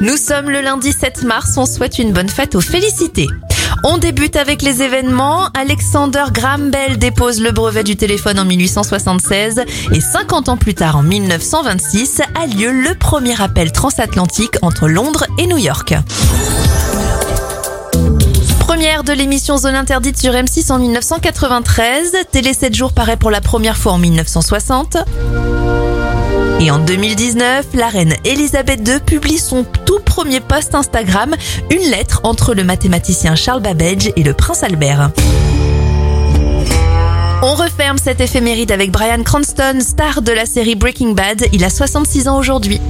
Nous sommes le lundi 7 mars, on souhaite une bonne fête aux félicités. On débute avec les événements. Alexander Graham Bell dépose le brevet du téléphone en 1876 et 50 ans plus tard, en 1926, a lieu le premier appel transatlantique entre Londres et New York. Première de l'émission Zone Interdite sur M6 en 1993. Télé 7 jours paraît pour la première fois en 1960. Et en 2019, la reine Elisabeth II publie son tout premier post Instagram, une lettre entre le mathématicien Charles Babbage et le prince Albert. On referme cette éphéméride avec Brian Cranston, star de la série Breaking Bad. Il a 66 ans aujourd'hui.